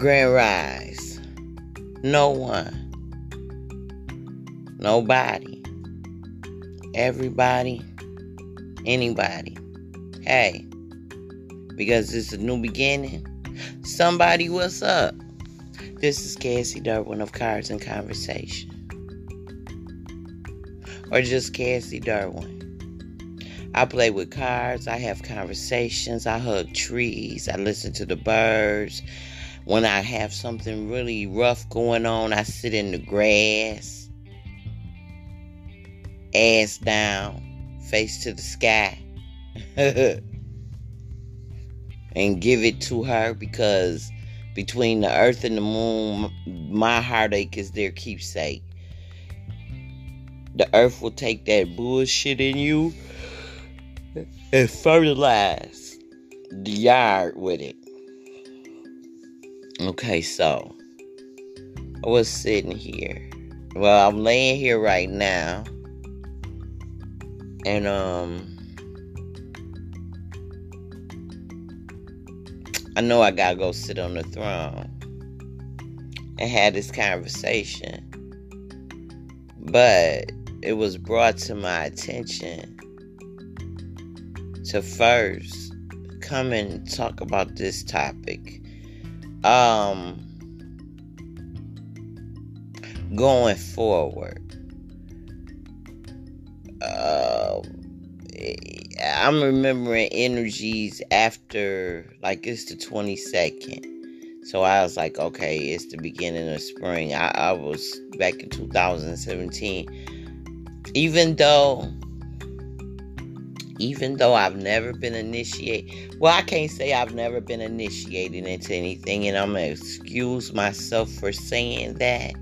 Grand Rise. No one. Nobody. Everybody. Anybody. Hey. Because it's a new beginning. Somebody, what's up? This is Cassie Durwin of Cards and Conversation. Or just Cassie Durwin. I play with cards, I have conversations, I hug trees, I listen to the birds. When I have something really rough going on, I sit in the grass, ass down, face to the sky, and give it to her because between the earth and the moon, my heartache is their keepsake. The earth will take that bullshit in you and fertilize the yard with it. Okay, so I was sitting here. Well, I'm laying here right now. And um I know I gotta go sit on the throne and have this conversation. But it was brought to my attention to first come and talk about this topic. Um, going forward, uh, I'm remembering energies after, like, it's the 22nd. So I was like, okay, it's the beginning of spring. I, I was back in 2017. Even though even though I've never been initiated. Well, I can't say I've never been initiated into anything, and I'm gonna excuse myself for saying that.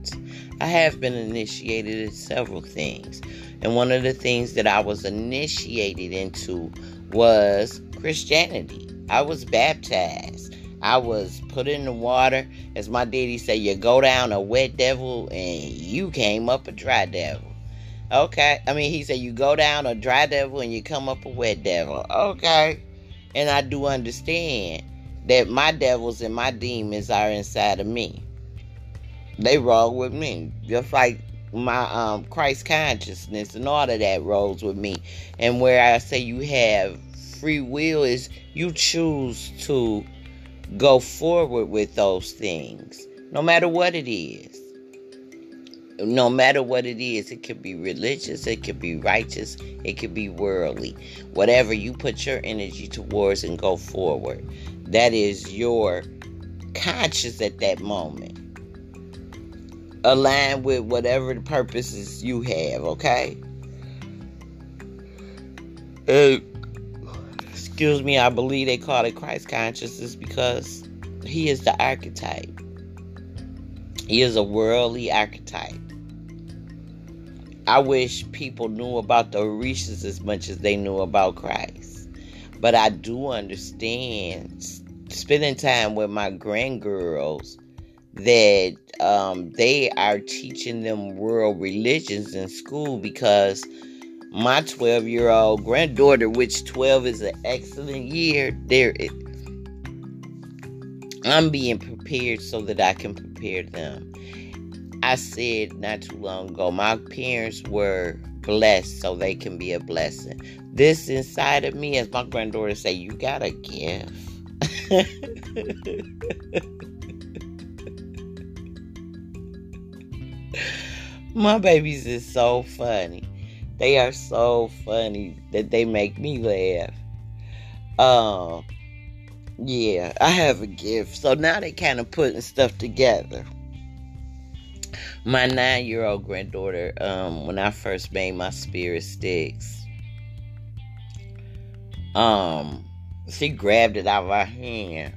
I have been initiated in several things, and one of the things that I was initiated into was Christianity. I was baptized. I was put in the water, as my daddy said, you go down a wet devil and you came up a dry devil. Okay. I mean, he said you go down a dry devil and you come up a wet devil. Okay. And I do understand that my devils and my demons are inside of me. They roll with me. Just like my um, Christ consciousness and all of that rolls with me. And where I say you have free will is you choose to go forward with those things, no matter what it is no matter what it is, it could be religious, it could be righteous, it could be worldly. Whatever you put your energy towards and go forward, that is your conscious at that moment. Align with whatever the purposes you have, okay? Excuse me, I believe they call it Christ consciousness because he is the archetype. He is a worldly archetype. I wish people knew about the Orishas as much as they knew about Christ. But I do understand spending time with my grandgirls that um, they are teaching them world religions in school because my 12 year old granddaughter, which 12 is an excellent year, there it, I'm being prepared so that I can prepare them. I said not too long ago, my parents were blessed so they can be a blessing. This inside of me, as my granddaughter say, you got a gift. my babies is so funny. They are so funny that they make me laugh. Um, yeah, I have a gift. So now they kind of putting stuff together my nine year old granddaughter, um, when I first made my spirit sticks, um, she grabbed it out of her hand.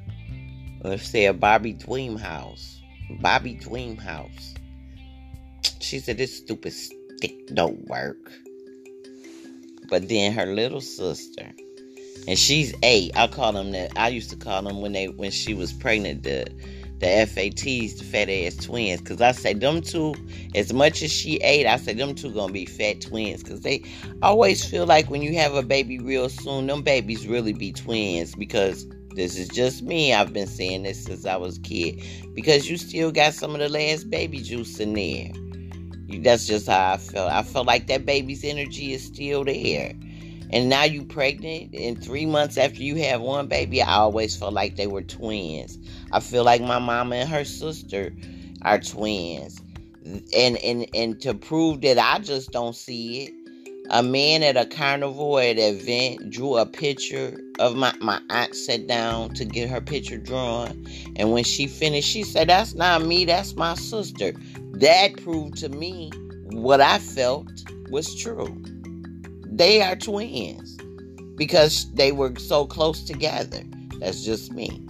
Let's say a Barbie Dream House. Barbie Dream House. She said, This stupid stick don't work. But then her little sister, and she's eight. I call them that. I used to call them when they when she was pregnant. The the FATs, the fat ass twins. Cause I say them two, as much as she ate, I say them two gonna be fat twins. Cause they always feel like when you have a baby real soon, them babies really be twins because This is just me. I've been saying this since I was a kid. Because you still got some of the last baby juice in there. That's just how I felt. I felt like that baby's energy is still there. And now you pregnant, and three months after you have one baby, I always felt like they were twins. I feel like my mama and her sister are twins. And and and to prove that I just don't see it, a man at a carnival at an event drew a picture of my my aunt sat down to get her picture drawn and when she finished she said that's not me that's my sister that proved to me what i felt was true they are twins because they were so close together that's just me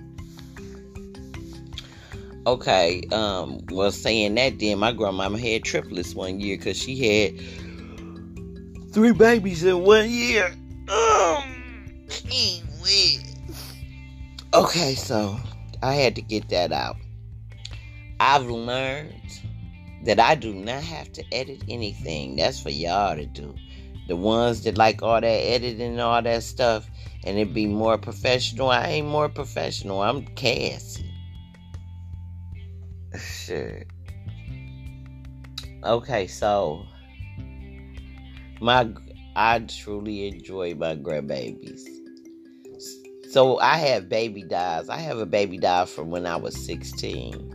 okay um well saying that then my grandmama had triplets one year because she had three babies in one year. Oh, okay, so I had to get that out. I've learned that I do not have to edit anything. That's for y'all to do. The ones that like all that editing and all that stuff and it be more professional. I ain't more professional. I'm Cassie. Sure. Okay, so my I truly enjoy my grandbabies. So I have baby dolls. I have a baby doll from when I was 16.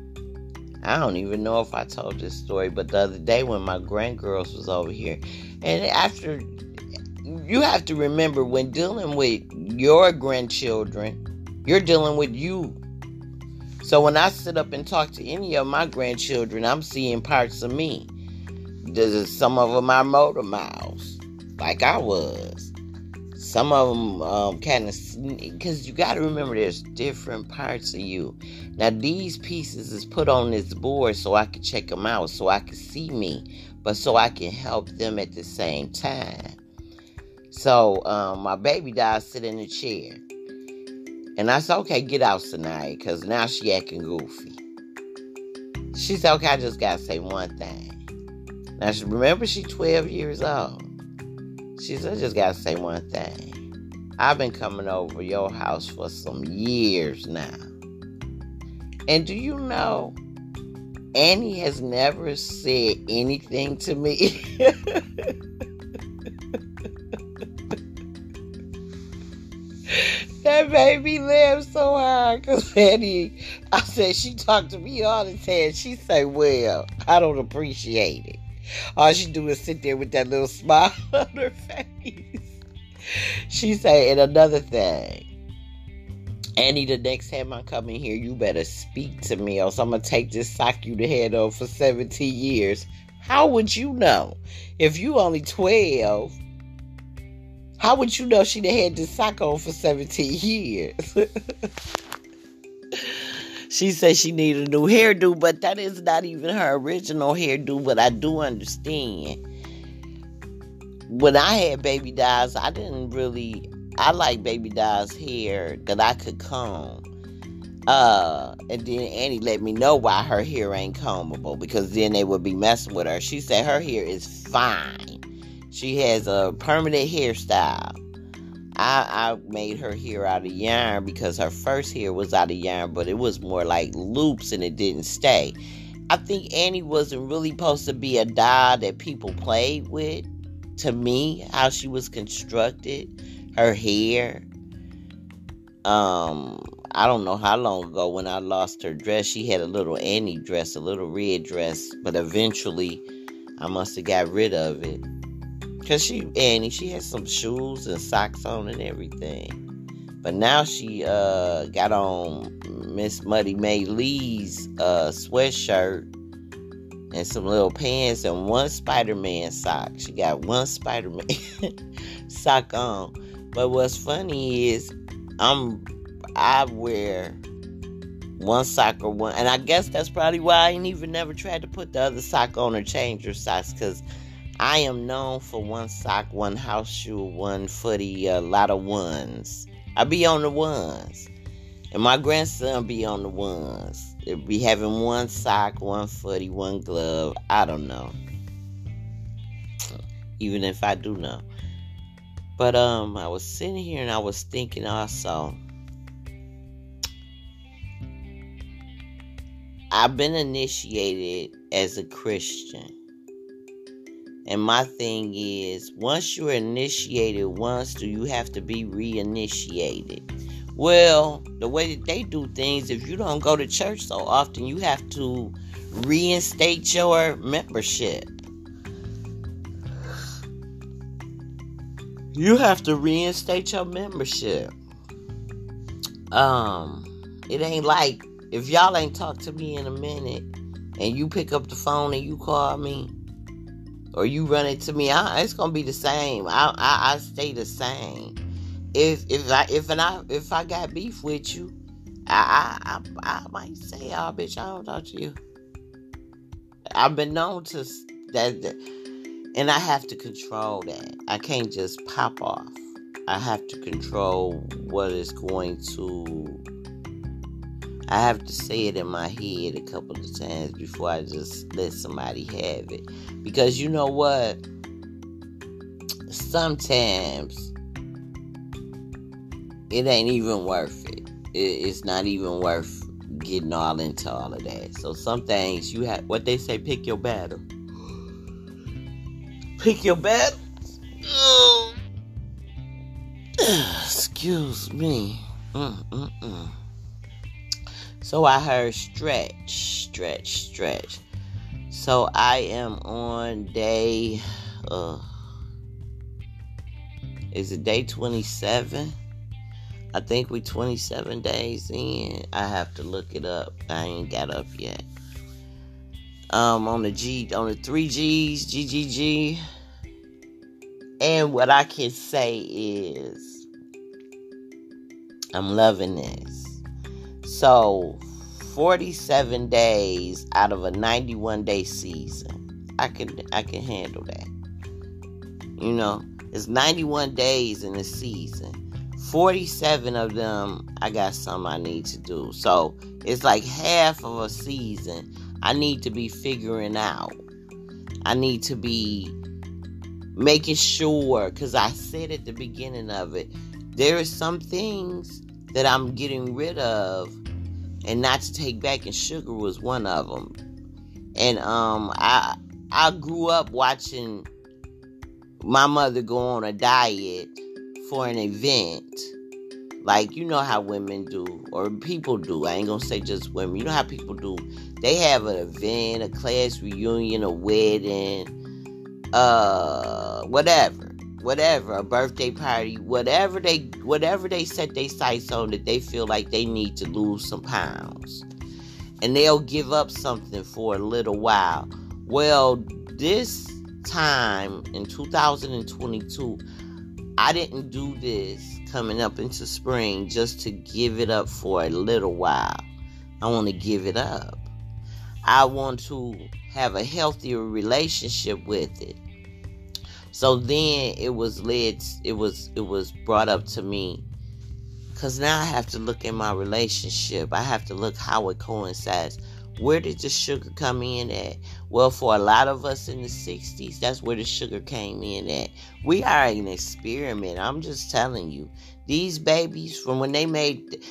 I don't even know if I told this story, but the other day when my grandgirls was over here, and after you have to remember when dealing with your grandchildren, you're dealing with you. So when I sit up and talk to any of my grandchildren, I'm seeing parts of me. Some of them are motor mouths, like I was. Some of them um, kind of, because you got to remember there's different parts of you. Now, these pieces is put on this board so I can check them out, so I can see me, but so I can help them at the same time. So, um, my baby doll sit in the chair. And I said, okay, get out, tonight, because now she acting goofy. She said, okay, I just got to say one thing. Now, she remember, she's 12 years old. She said, I just got to say one thing. I've been coming over your house for some years now. And do you know, Annie has never said anything to me. that made me laugh so hard because Annie, I said, she talked to me all the time. She said, well, I don't appreciate it. All she do is sit there with that little smile on her face. She say, and another thing, Annie, the next time I come in here, you better speak to me, or I'm gonna take this sock you the head off for 17 years. How would you know? If you only 12, how would you know she'd had this sock on for 17 years? She said she needed a new hairdo, but that is not even her original hairdo. But I do understand. When I had baby dolls, I didn't really. I like baby dolls' hair that I could comb. Uh, and then Annie let me know why her hair ain't combable because then they would be messing with her. She said her hair is fine. She has a permanent hairstyle. I, I made her hair out of yarn because her first hair was out of yarn, but it was more like loops and it didn't stay. I think Annie wasn't really supposed to be a doll that people played with. To me, how she was constructed, her hair. Um, I don't know how long ago when I lost her dress, she had a little Annie dress, a little red dress, but eventually I must have got rid of it. Cause she Annie, she had some shoes and socks on and everything. But now she uh got on Miss Muddy May Lee's uh sweatshirt and some little pants and one Spider-Man sock. She got one Spider-Man sock on. But what's funny is I'm I wear one sock or one and I guess that's probably why I ain't even never tried to put the other sock on or change her socks because I am known for one sock, one house shoe, one footy, a lot of ones. I be on the ones. And my grandson be on the ones. They be having one sock, one footy, one glove. I don't know. Even if I do know. But um I was sitting here and I was thinking also. I've been initiated as a Christian. And my thing is, once you're initiated once, do you have to be reinitiated? Well, the way that they do things, if you don't go to church so often, you have to reinstate your membership. You have to reinstate your membership. Um, it ain't like if y'all ain't talked to me in a minute and you pick up the phone and you call me or you run into me, I, it's gonna be the same. I, I, I stay the same. If if I if and I if I got beef with you, I I, I, I might say, "Oh, bitch, I don't talk to you." I've been known to that, that, and I have to control that. I can't just pop off. I have to control what is going to. I have to say it in my head a couple of times before I just let somebody have it. Because you know what? Sometimes it ain't even worth it. It's not even worth getting all into all of that. So some things you have what they say, pick your battle. Pick your battle. Excuse me. Mm-mm-mm. So I heard stretch, stretch, stretch. So I am on day, uh, is it day 27? I think we 27 days in. I have to look it up. I ain't got up yet. Um, on the G, on the three G's, GGG. And what I can say is, I'm loving this. So, 47 days out of a 91 day season, I can I can handle that. You know, it's 91 days in a season. 47 of them, I got something I need to do. So, it's like half of a season I need to be figuring out. I need to be making sure because I said at the beginning of it, there are some things that I'm getting rid of and not to take back, and sugar was one of them. And um, I I grew up watching my mother go on a diet for an event. Like you know how women do, or people do. I ain't gonna say just women. You know how people do. They have an event, a class reunion, a wedding, uh whatever whatever a birthday party whatever they whatever they set their sights on that they feel like they need to lose some pounds. And they'll give up something for a little while. Well this time in 2022 i didn't do this coming up into spring just to give it up for a little while. I want to give it up. I want to have a healthier relationship with it. So then it was led it was it was brought up to me cuz now I have to look in my relationship. I have to look how it coincides. Where did the sugar come in at? Well, for a lot of us in the 60s, that's where the sugar came in at. We are an experiment. I'm just telling you. These babies, from when they made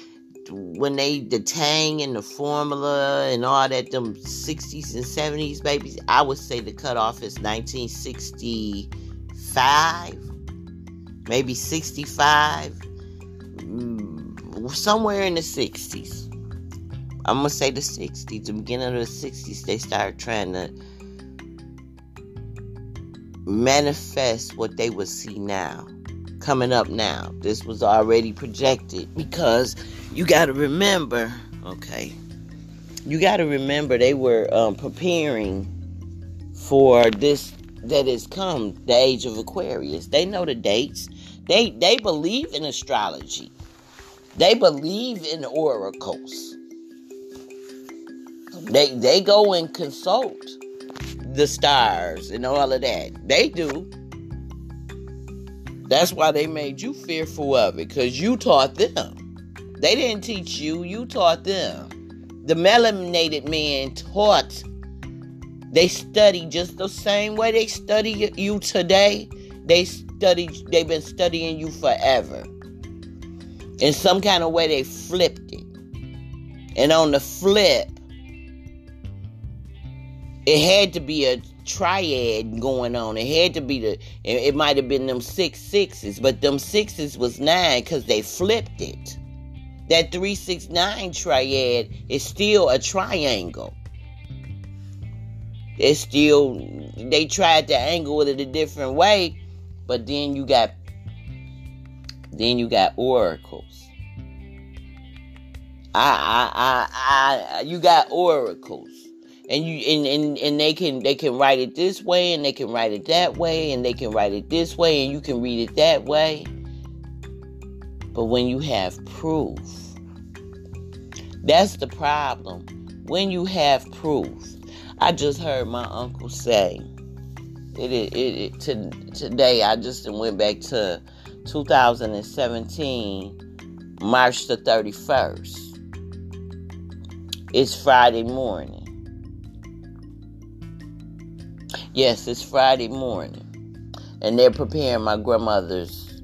when they the tang and the formula and all that them 60s and 70s babies i would say the cutoff is 1965 maybe 65 mm, somewhere in the 60s i'm gonna say the 60s the beginning of the 60s they started trying to manifest what they would see now coming up now. This was already projected because you got to remember, okay, you got to remember they were um, preparing for this that has come, the age of Aquarius. They know the dates. They they believe in astrology. They believe in oracles. They they go and consult the stars and all of that. They do. That's why they made you fearful of it, because you taught them. They didn't teach you, you taught them. The melanated man taught. They study just the same way they study you today. They study, they've been studying you forever. In some kind of way, they flipped it. And on the flip, it had to be a triad going on. It had to be the. It, might have been them six sixes, but them sixes was nine because they flipped it. That three six nine triad is still a triangle. It's still they tried to angle it a different way, but then you got then you got oracles. I I I, I you got oracles. And you and, and and they can they can write it this way and they can write it that way and they can write it this way and you can read it that way. But when you have proof that's the problem. When you have proof i just heard my uncle say it, it, it, to, today i just went back to 2017 march the 31st it's friday morning Yes, it's Friday morning. And they're preparing my grandmother's.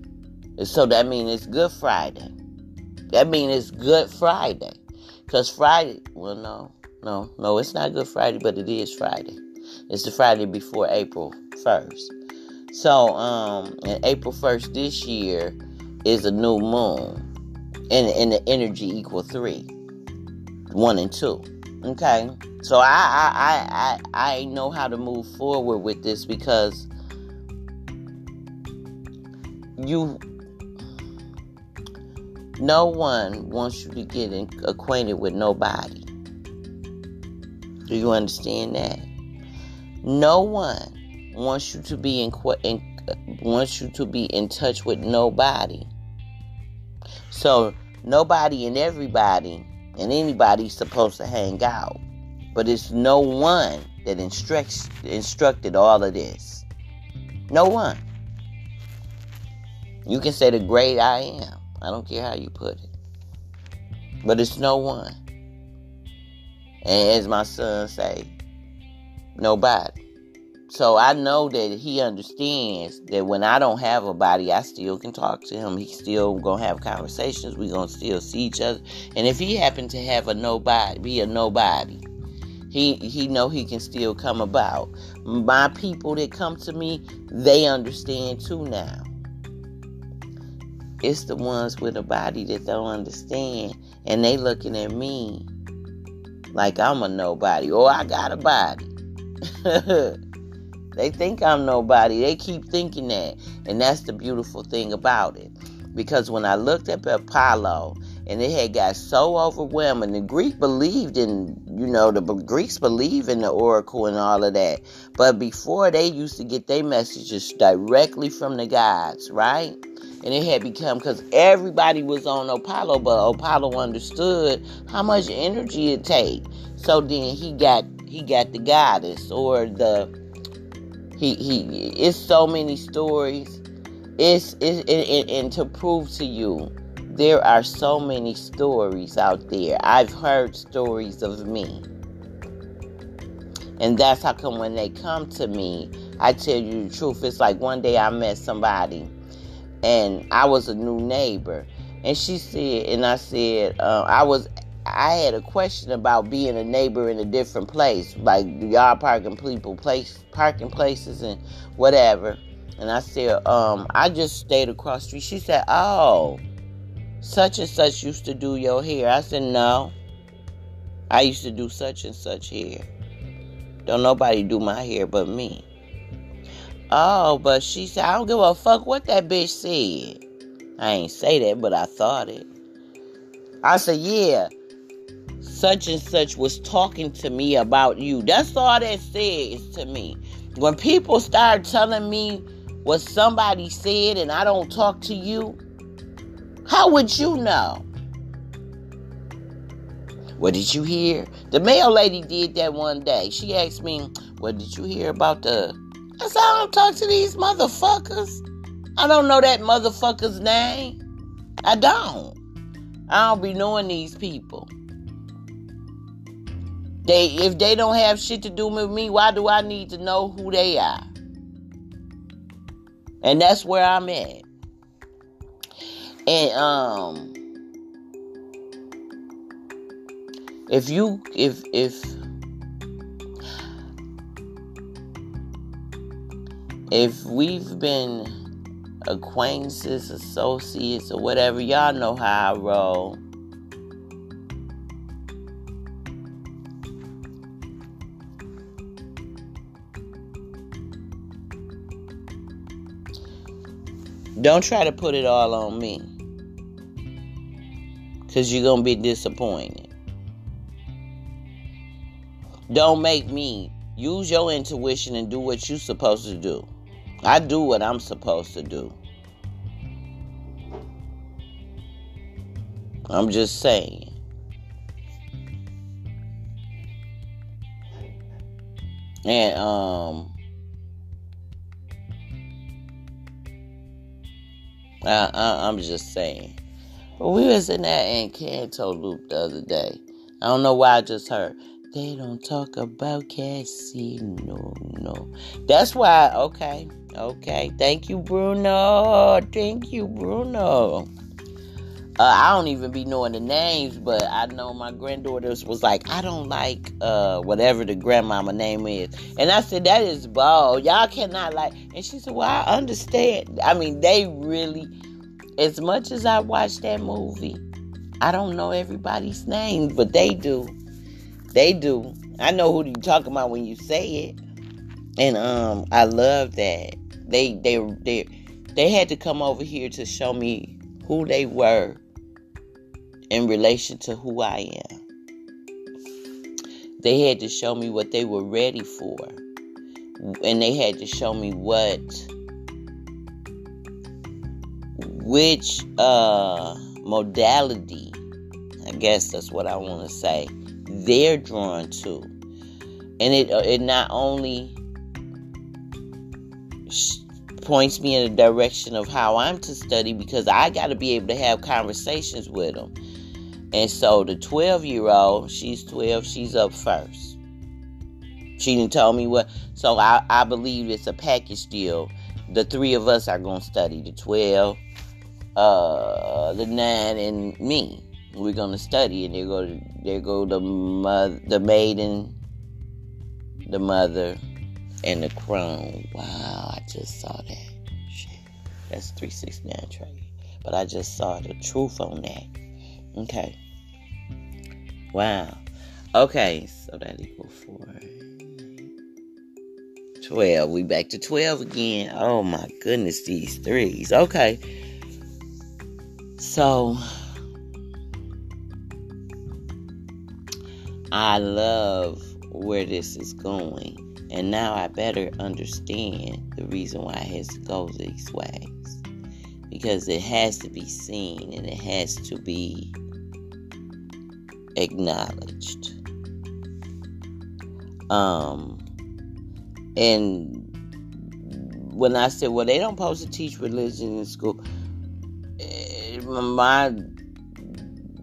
So that means it's Good Friday. That means it's Good Friday. Because Friday, well, no, no, no, it's not Good Friday, but it is Friday. It's the Friday before April 1st. So, um, and April 1st this year is a new moon. And, and the energy equal three, one and two. Okay. So I I I I know how to move forward with this because you no one wants you to get in, acquainted with nobody. Do you understand that? No one wants you to be in, in wants you to be in touch with nobody. So nobody and everybody and anybody's supposed to hang out. But it's no one that instructs instructed all of this. No one. You can say the great I am. I don't care how you put it. But it's no one. And as my son say, nobody. So I know that he understands that when I don't have a body, I still can talk to him. He still gonna have conversations. We gonna still see each other. And if he happen to have a nobody, be a nobody, he he know he can still come about. My people that come to me, they understand too now. It's the ones with a body that don't understand, and they looking at me like I'm a nobody or I got a body. They think I'm nobody. They keep thinking that. And that's the beautiful thing about it. Because when I looked up at Apollo and it had got so overwhelming, the Greek believed in, you know, the Greeks believe in the oracle and all of that. But before they used to get their messages directly from the gods, right? And it had become because everybody was on Apollo, but Apollo understood how much energy it take. So then he got he got the goddess or the he he it's so many stories. It's it, it, and to prove to you there are so many stories out there. I've heard stories of me. And that's how come when they come to me i tell you the truth it's like one day i met somebody and i was a new neighbor and she said and i said uh, i was I had a question about being a neighbor in a different place, like y'all parking people place parking places and whatever. And I said, um, I just stayed across street. She said, Oh, such and such used to do your hair. I said, No. I used to do such and such hair. Don't nobody do my hair but me. Oh, but she said, I don't give a fuck what that bitch said. I ain't say that, but I thought it. I said, Yeah, such and such was talking to me about you. That's all that says to me. When people start telling me what somebody said and I don't talk to you, how would you know? What did you hear? The mail lady did that one day. She asked me, What did you hear about the. I don't talk to these motherfuckers. I don't know that motherfucker's name. I don't. I don't be knowing these people. They if they don't have shit to do with me, why do I need to know who they are? And that's where I'm at. And um if you if if if we've been acquaintances, associates, or whatever, y'all know how I roll. Don't try to put it all on me. Because you're going to be disappointed. Don't make me use your intuition and do what you're supposed to do. I do what I'm supposed to do. I'm just saying. And um I, I'm just saying. But we was in that Encanto loop the other day. I don't know why I just heard. They don't talk about Cassie. no. No. That's why, okay, okay. Thank you, Bruno. Thank you, Bruno. Uh, I don't even be knowing the names, but I know my granddaughters was like, I don't like uh, whatever the grandmama name is. And I said, that is bald. Y'all cannot like. And she said, well, I understand. I mean, they really, as much as I watch that movie, I don't know everybody's names, but they do. They do. I know who you talking about when you say it. And um, I love that. They they they they had to come over here to show me who they were in relation to who I am. They had to show me what they were ready for. And they had to show me what which uh modality I guess that's what I want to say they're drawn to and it uh, it not only points me in a direction of how I'm to study because I got to be able to have conversations with them and so the 12 year old, she's 12, she's up first. She didn't tell me what. So I, I believe it's a package deal. The three of us are going to study the 12, uh, the 9, and me. We're going to study, and there go, there go the, mother, the maiden, the mother, and the crone. Wow, I just saw that. Shit. That's 369 triad. But I just saw the truth on that. Okay. Wow. Okay, so that equals four. 12. We back to 12 again. Oh my goodness, these threes. Okay. So I love where this is going. And now I better understand the reason why it has to go these ways. Because it has to be seen and it has to be acknowledged. Um, and when I said, well, they don't supposed to teach religion in school, eh, my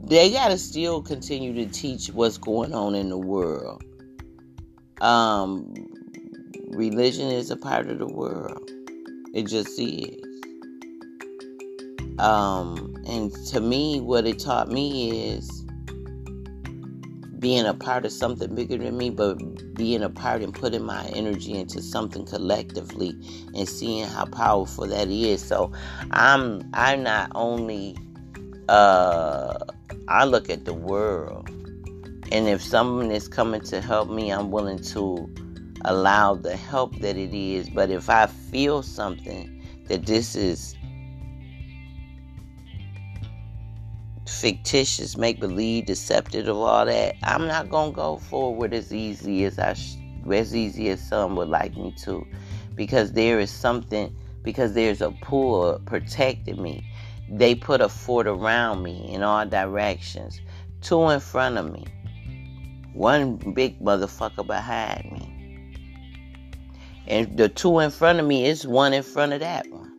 they gotta still continue to teach what's going on in the world. Um, religion is a part of the world. It just is. Um, and to me, what it taught me is being a part of something bigger than me, but being a part and putting my energy into something collectively and seeing how powerful that is. So I'm I'm not only uh I look at the world and if someone is coming to help me, I'm willing to allow the help that it is. But if I feel something that this is fictitious, make believe, deceptive of all that, I'm not gonna go forward as easy as I sh- as easy as some would like me to, because there is something, because there's a pull protecting me. They put a fort around me in all directions, two in front of me, one big motherfucker behind me. And the two in front of me is one in front of that one.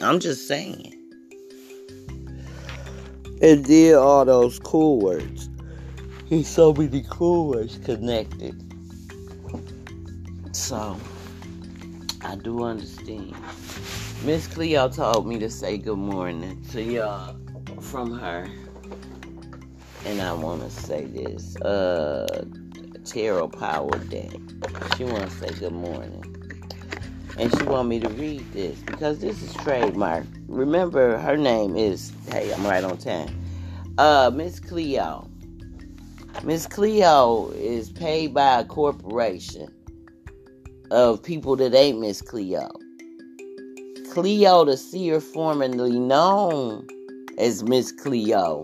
I'm just saying and did all those cool words. He's so many cool words connected. So, I do understand. Miss Cleo told me to say good morning to y'all from her. And I want to say this. Uh, Tarot Power Day. She want to say good morning. and she want me to read this because this is trademark. Remember, her name is hey, I'm right on time. Uh, Miss Cleo. Miss Cleo is paid by a corporation of people that ain't Miss Cleo. Cleo the seer, formerly known as Miss Cleo,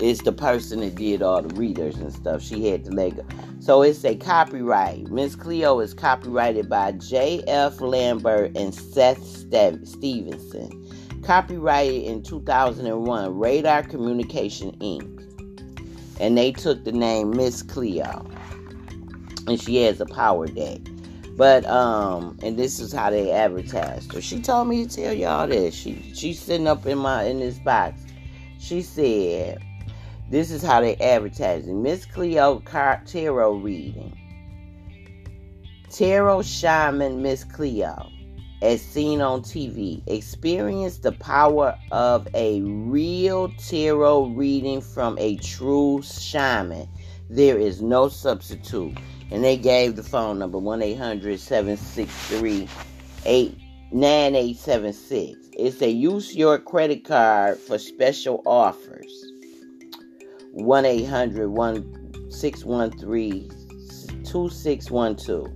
is the person that did all the readers and stuff. She had the Lego. So it's a copyright. Miss Cleo is copyrighted by J.F. Lambert and Seth Stevenson. Copyrighted in 2001, Radar Communication Inc. And they took the name Miss Cleo. And she has a power deck. But um, and this is how they advertised her. She told me to tell y'all this. She she's sitting up in my in this box. She said, this is how they advertise it. Miss Cleo Tarot reading. Tarot Shaman Miss Cleo, as seen on TV, experience the power of a real tarot reading from a true shaman. There is no substitute. And they gave the phone number 1 800 763 9876. It's a use your credit card for special offers. 1 800 613 2612.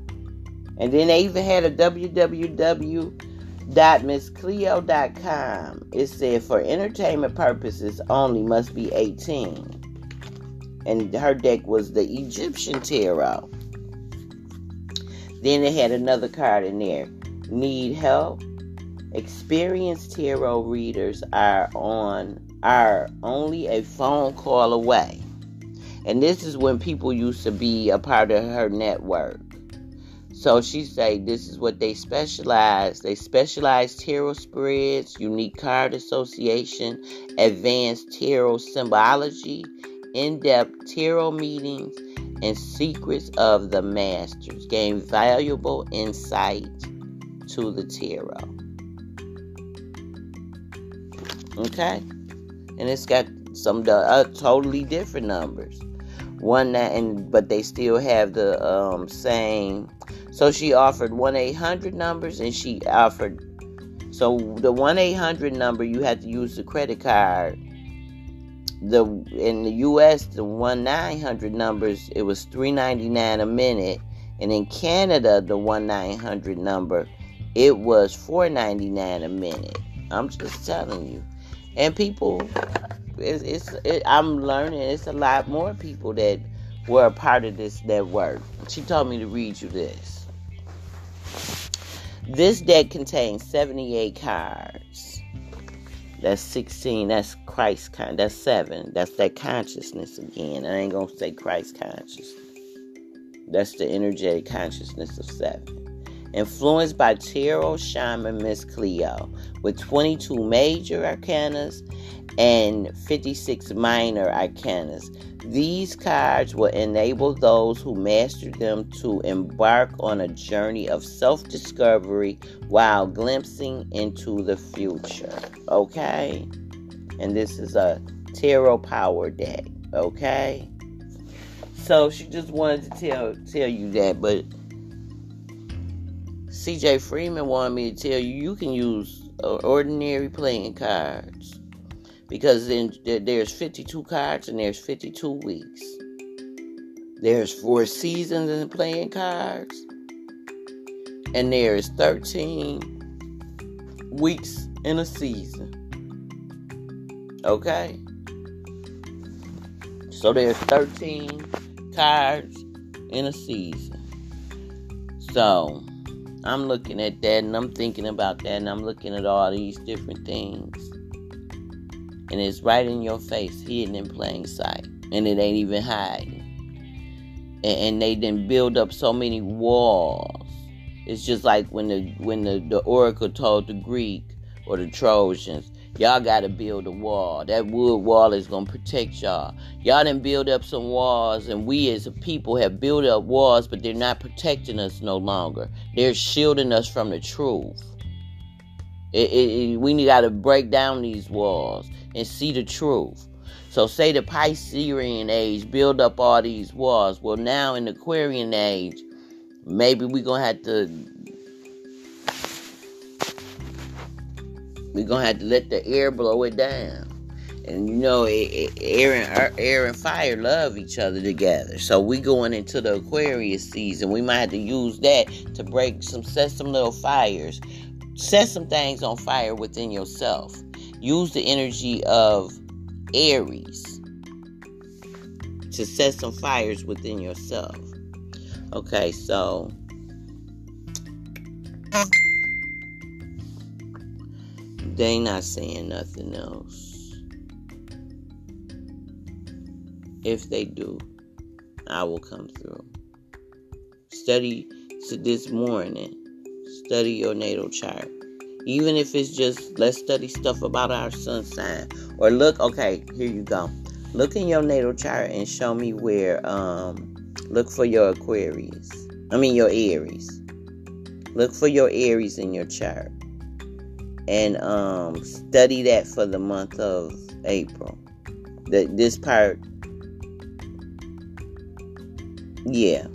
And then they even had a www.misscleo.com. It said for entertainment purposes only must be 18. And her deck was the Egyptian Tarot. Then they had another card in there. Need help? Experienced tarot readers are on are only a phone call away. And this is when people used to be a part of her network. So she say this is what they specialize. They specialize tarot spreads, unique card association, advanced tarot symbology, in-depth tarot meetings, and secrets of the masters. Gain valuable insight to the tarot. Okay? and it's got some uh, totally different numbers. One that and but they still have the um, same. So she offered one eight hundred numbers, and she offered. So the one eight hundred number you had to use the credit card. The in the U.S. the one nine hundred numbers it was three ninety nine a minute, and in Canada the one nine hundred number it was four ninety nine a minute. I'm just telling you and people it's, it's it, i'm learning it's a lot more people that were a part of this network she told me to read you this this deck contains 78 cards that's 16 that's christ kind that's 7 that's that consciousness again. I ain't gonna say christ consciousness. That's the energetic consciousness of 7 influenced by tarot shaman Miss Cleo, with 22 major arcanas and 56 minor arcanas. These cards will enable those who master them to embark on a journey of self discovery while glimpsing into the future. Okay? And this is a tarot power deck. Okay? So she just wanted to tell tell you that, but CJ Freeman wanted me to tell you you can use uh, ordinary playing cards because then there's 52 cards and there's 52 weeks. There's four seasons in playing cards, and there's 13 weeks in a season. Okay? So there's 13 cards in a season. So I'm looking at that and I'm thinking about that and I'm looking at all these different things. And it's right in your face, hidden in plain sight. And it ain't even hiding. And, and they didn't build up so many walls. It's just like when the when the, the oracle told the Greek or the Trojans, Y'all got to build a wall. That wood wall is going to protect y'all. Y'all didn't build up some walls, and we as a people have built up walls, but they're not protecting us no longer. They're shielding us from the truth. It, it, it, we got to break down these walls and see the truth. So, say the Piscean age build up all these walls. Well, now in the Aquarian age, maybe we're going to have to we're gonna have to let the air blow it down. And you know, air and air and fire love each other together. So we going into the Aquarius season. We might have to use that to break some set some little fires, set some things on fire within yourself. Use the energy of Aries to set some fires within yourself. Okay, so they not saying nothing else. If they do, I will come through. Study to this morning. Study your natal chart. Even if it's just let's study stuff about our sun sign. Or look, okay, here you go. Look in your natal chart and show me where um look for your Aquarius. I mean your Aries. Look for your Aries in your chart and um, study that for the month of April. The, this part, yeah,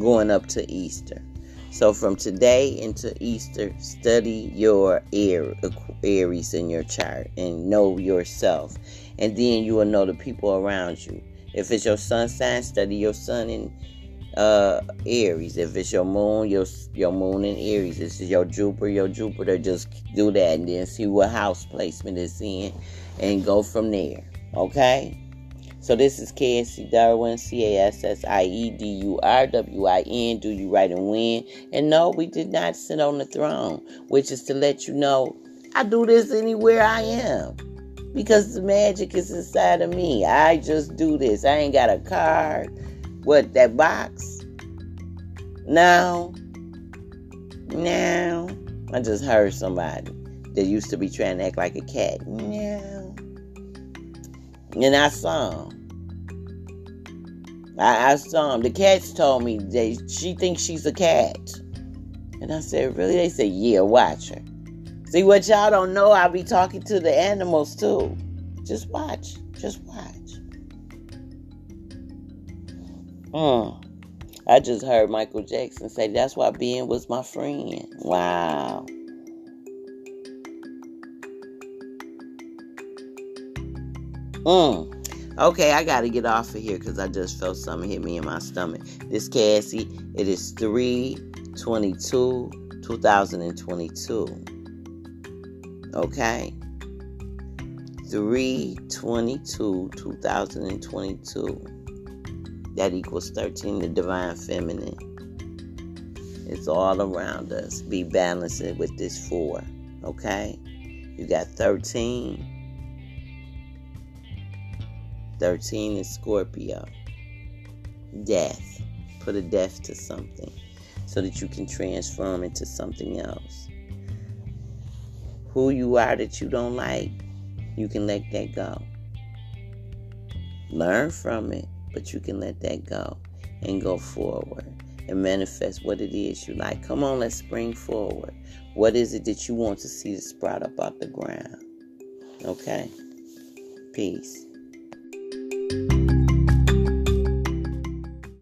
going up to Easter. So from today into Easter, study your Aries in your chart and know yourself. And then you will know the people around you. If it's your sun sign, study your sun in uh Aries. If it's your moon, your your moon in Aries. This is your Jupiter, your Jupiter. Just do that and then see what house placement is in and go from there. Okay? So this is Cassie Durwin, C-A-S-S-I-E-D-U-R-W-I-N. Do you right and win? And no, we did not sit on the throne, which is to let you know I do this anywhere I am. Because the magic is inside of me. I just do this. I ain't got a card what, that box? No. No. I just heard somebody that used to be trying to act like a cat. No. And I saw him. I, I saw him. The cats told me that she thinks she's a cat. And I said, Really? They said, Yeah, watch her. See what y'all don't know, I'll be talking to the animals too. Just watch. Just watch. Mm. I just heard Michael Jackson say that's why Ben was my friend. Wow. Mm. Okay, I got to get off of here because I just felt something hit me in my stomach. This Cassie, it is 322 2022. Okay? 322 2022 that equals 13, the divine feminine. It's all around us. Be balanced with this four. Okay? You got 13. 13 is Scorpio. Death. Put a death to something so that you can transform into something else. Who you are that you don't like, you can let that go. Learn from it but you can let that go and go forward and manifest what it is you like. Come on, let's spring forward. What is it that you want to see to sprout up out the ground? Okay? Peace.